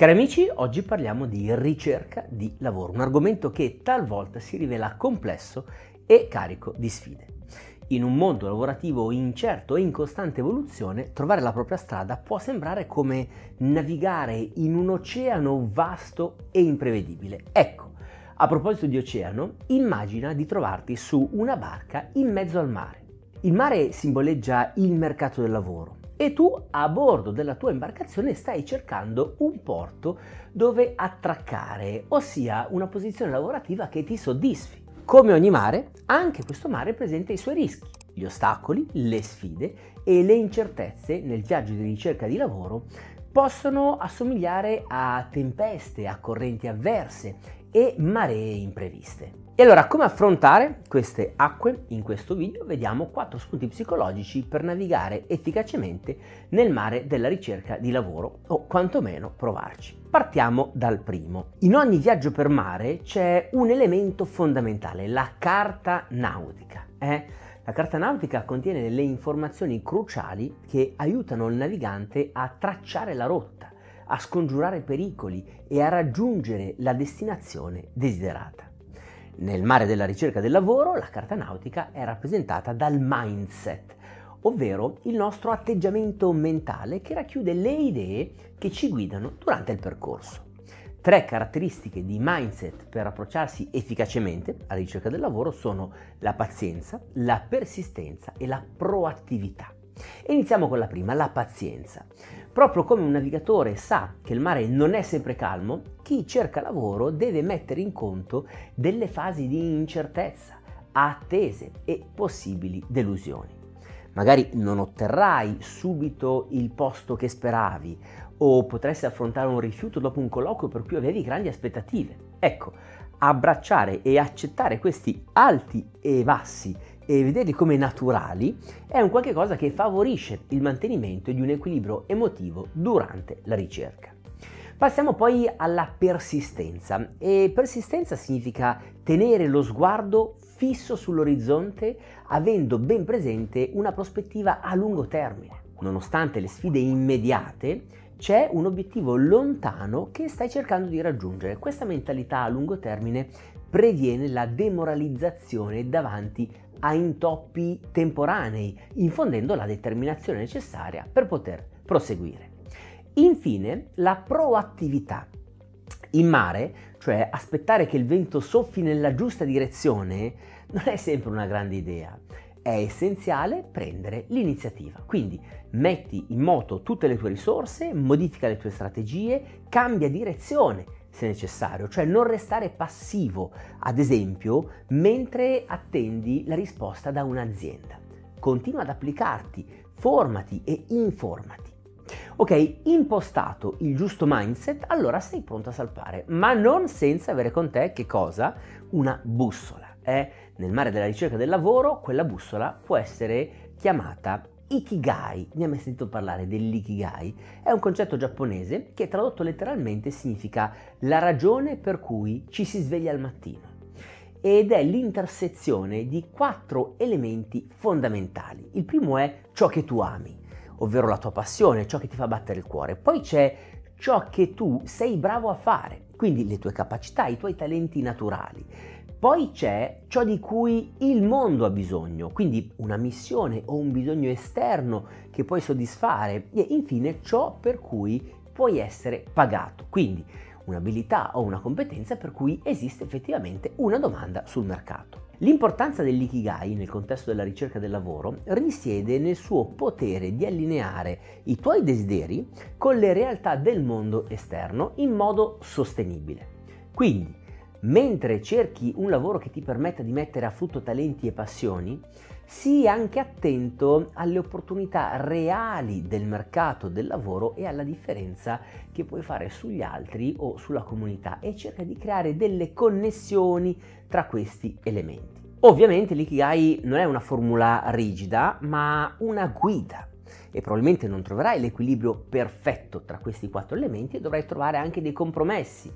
Cari amici, oggi parliamo di ricerca di lavoro, un argomento che talvolta si rivela complesso e carico di sfide. In un mondo lavorativo incerto e in costante evoluzione, trovare la propria strada può sembrare come navigare in un oceano vasto e imprevedibile. Ecco, a proposito di oceano, immagina di trovarti su una barca in mezzo al mare. Il mare simboleggia il mercato del lavoro e tu a bordo della tua imbarcazione stai cercando un porto dove attraccare, ossia una posizione lavorativa che ti soddisfi. Come ogni mare, anche questo mare presenta i suoi rischi, gli ostacoli, le sfide e le incertezze nel viaggio di ricerca di lavoro possono assomigliare a tempeste, a correnti avverse e maree impreviste. E allora come affrontare queste acque? In questo video vediamo quattro spunti psicologici per navigare efficacemente nel mare della ricerca di lavoro o quantomeno provarci. Partiamo dal primo. In ogni viaggio per mare c'è un elemento fondamentale, la carta nautica. Eh? La carta nautica contiene delle informazioni cruciali che aiutano il navigante a tracciare la rotta, a scongiurare pericoli e a raggiungere la destinazione desiderata. Nel mare della ricerca del lavoro la carta nautica è rappresentata dal mindset, ovvero il nostro atteggiamento mentale che racchiude le idee che ci guidano durante il percorso. Tre caratteristiche di mindset per approcciarsi efficacemente alla ricerca del lavoro sono la pazienza, la persistenza e la proattività. Iniziamo con la prima, la pazienza. Proprio come un navigatore sa che il mare non è sempre calmo, chi cerca lavoro deve mettere in conto delle fasi di incertezza, attese e possibili delusioni. Magari non otterrai subito il posto che speravi o potresti affrontare un rifiuto dopo un colloquio per cui avevi grandi aspettative. Ecco, abbracciare e accettare questi alti e bassi e vederli come naturali è un qualche cosa che favorisce il mantenimento di un equilibrio emotivo durante la ricerca. Passiamo poi alla persistenza e persistenza significa tenere lo sguardo fisso sull'orizzonte avendo ben presente una prospettiva a lungo termine. Nonostante le sfide immediate, c'è un obiettivo lontano che stai cercando di raggiungere. Questa mentalità a lungo termine previene la demoralizzazione davanti a intoppi temporanei, infondendo la determinazione necessaria per poter proseguire. Infine, la proattività. In mare, cioè aspettare che il vento soffi nella giusta direzione, non è sempre una grande idea. È essenziale prendere l'iniziativa. Quindi metti in moto tutte le tue risorse, modifica le tue strategie, cambia direzione se necessario, cioè non restare passivo, ad esempio, mentre attendi la risposta da un'azienda. Continua ad applicarti, formati e informati. Ok, impostato il giusto mindset, allora sei pronto a salpare, ma non senza avere con te che cosa? Una bussola. Eh? Nel mare della ricerca del lavoro, quella bussola può essere chiamata Ikigai, ne hai mai sentito parlare dell'ikigai? È un concetto giapponese che tradotto letteralmente significa la ragione per cui ci si sveglia al mattino ed è l'intersezione di quattro elementi fondamentali. Il primo è ciò che tu ami, ovvero la tua passione, ciò che ti fa battere il cuore. Poi c'è ciò che tu sei bravo a fare, quindi le tue capacità, i tuoi talenti naturali. Poi c'è ciò di cui il mondo ha bisogno, quindi una missione o un bisogno esterno che puoi soddisfare e infine ciò per cui puoi essere pagato, quindi un'abilità o una competenza per cui esiste effettivamente una domanda sul mercato. L'importanza dell'ikigai nel contesto della ricerca del lavoro risiede nel suo potere di allineare i tuoi desideri con le realtà del mondo esterno in modo sostenibile. Quindi mentre cerchi un lavoro che ti permetta di mettere a frutto talenti e passioni, sii anche attento alle opportunità reali del mercato del lavoro e alla differenza che puoi fare sugli altri o sulla comunità e cerca di creare delle connessioni tra questi elementi. Ovviamente l'ikigai non è una formula rigida, ma una guida e probabilmente non troverai l'equilibrio perfetto tra questi quattro elementi e dovrai trovare anche dei compromessi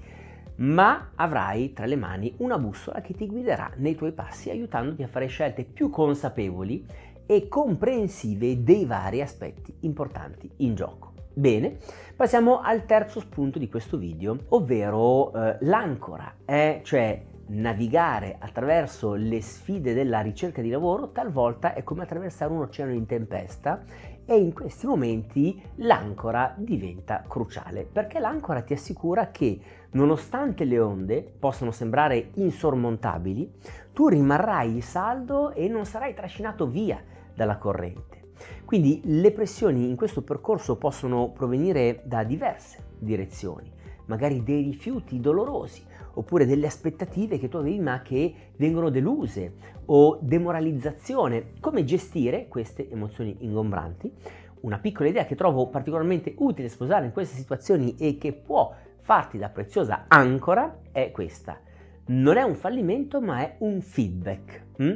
ma avrai tra le mani una bussola che ti guiderà nei tuoi passi aiutandoti a fare scelte più consapevoli e comprensive dei vari aspetti importanti in gioco. Bene, passiamo al terzo spunto di questo video, ovvero eh, l'ancora, eh, cioè navigare attraverso le sfide della ricerca di lavoro talvolta è come attraversare un oceano in tempesta e in questi momenti l'ancora diventa cruciale perché l'ancora ti assicura che nonostante le onde possano sembrare insormontabili, tu rimarrai saldo e non sarai trascinato via dalla corrente. Quindi le pressioni in questo percorso possono provenire da diverse direzioni, magari dei rifiuti dolorosi oppure delle aspettative che tu avevi ma che vengono deluse o demoralizzazione. Come gestire queste emozioni ingombranti? Una piccola idea che trovo particolarmente utile sposare in queste situazioni e che può farti da preziosa ancora è questa. Non è un fallimento ma è un feedback. Mm?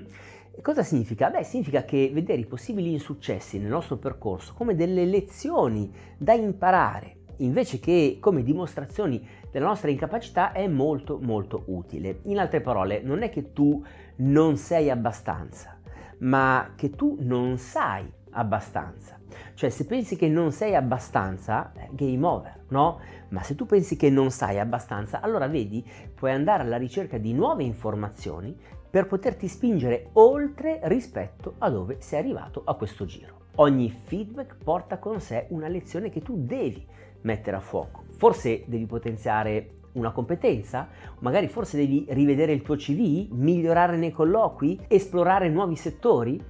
Cosa significa? Beh, significa che vedere i possibili insuccessi nel nostro percorso come delle lezioni da imparare invece che come dimostrazioni della nostra incapacità è molto molto utile. In altre parole, non è che tu non sei abbastanza, ma che tu non sai abbastanza. Cioè, se pensi che non sei abbastanza, game over, no? Ma se tu pensi che non sai abbastanza, allora vedi, puoi andare alla ricerca di nuove informazioni per poterti spingere oltre rispetto a dove sei arrivato a questo giro. Ogni feedback porta con sé una lezione che tu devi mettere a fuoco. Forse devi potenziare una competenza, magari forse devi rivedere il tuo CV, migliorare nei colloqui, esplorare nuovi settori.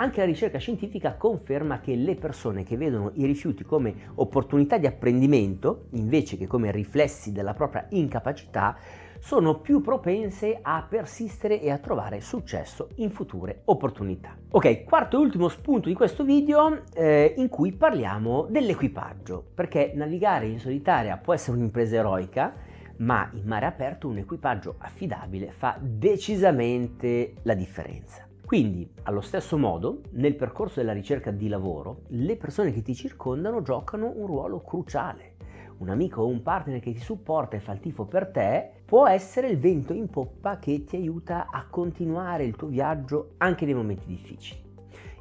Anche la ricerca scientifica conferma che le persone che vedono i rifiuti come opportunità di apprendimento, invece che come riflessi della propria incapacità, sono più propense a persistere e a trovare successo in future opportunità. Ok, quarto e ultimo spunto di questo video eh, in cui parliamo dell'equipaggio, perché navigare in solitaria può essere un'impresa eroica, ma in mare aperto un equipaggio affidabile fa decisamente la differenza. Quindi, allo stesso modo, nel percorso della ricerca di lavoro, le persone che ti circondano giocano un ruolo cruciale un amico o un partner che ti supporta e fa il tifo per te, può essere il vento in poppa che ti aiuta a continuare il tuo viaggio anche nei momenti difficili.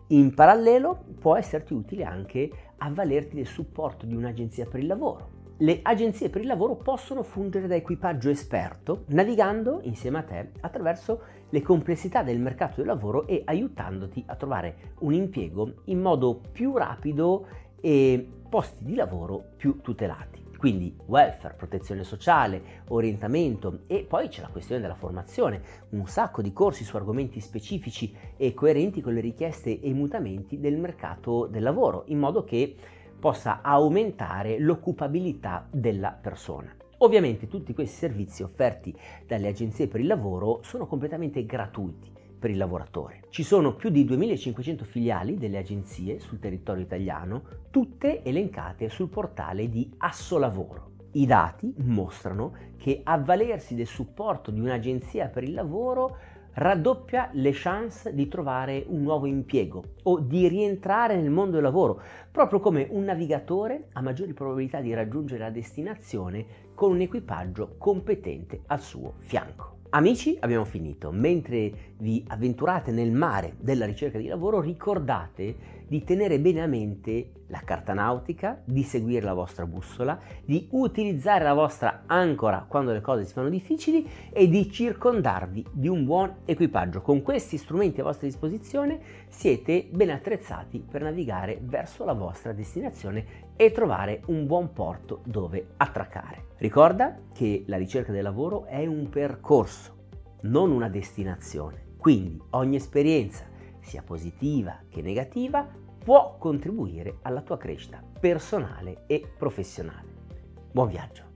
In parallelo può esserti utile anche avvalerti del supporto di un'agenzia per il lavoro. Le agenzie per il lavoro possono fungere da equipaggio esperto, navigando insieme a te attraverso le complessità del mercato del lavoro e aiutandoti a trovare un impiego in modo più rapido e posti di lavoro più tutelati. Quindi welfare, protezione sociale, orientamento e poi c'è la questione della formazione, un sacco di corsi su argomenti specifici e coerenti con le richieste e i mutamenti del mercato del lavoro, in modo che possa aumentare l'occupabilità della persona. Ovviamente tutti questi servizi offerti dalle agenzie per il lavoro sono completamente gratuiti per il lavoratore. Ci sono più di 2500 filiali delle agenzie sul territorio italiano, tutte elencate sul portale di Assolavoro. I dati mostrano che avvalersi del supporto di un'agenzia per il lavoro raddoppia le chance di trovare un nuovo impiego o di rientrare nel mondo del lavoro, proprio come un navigatore ha maggiori probabilità di raggiungere la destinazione con un equipaggio competente al suo fianco. Amici, abbiamo finito. Mentre vi avventurate nel mare della ricerca di lavoro, ricordate di tenere bene a mente la carta nautica, di seguire la vostra bussola, di utilizzare la vostra ancora quando le cose si fanno difficili e di circondarvi di un buon equipaggio. Con questi strumenti a vostra disposizione siete ben attrezzati per navigare verso la vostra destinazione e trovare un buon porto dove attraccare. Ricorda che la ricerca del lavoro è un percorso, non una destinazione. Quindi ogni esperienza, sia positiva che negativa, può contribuire alla tua crescita personale e professionale. Buon viaggio!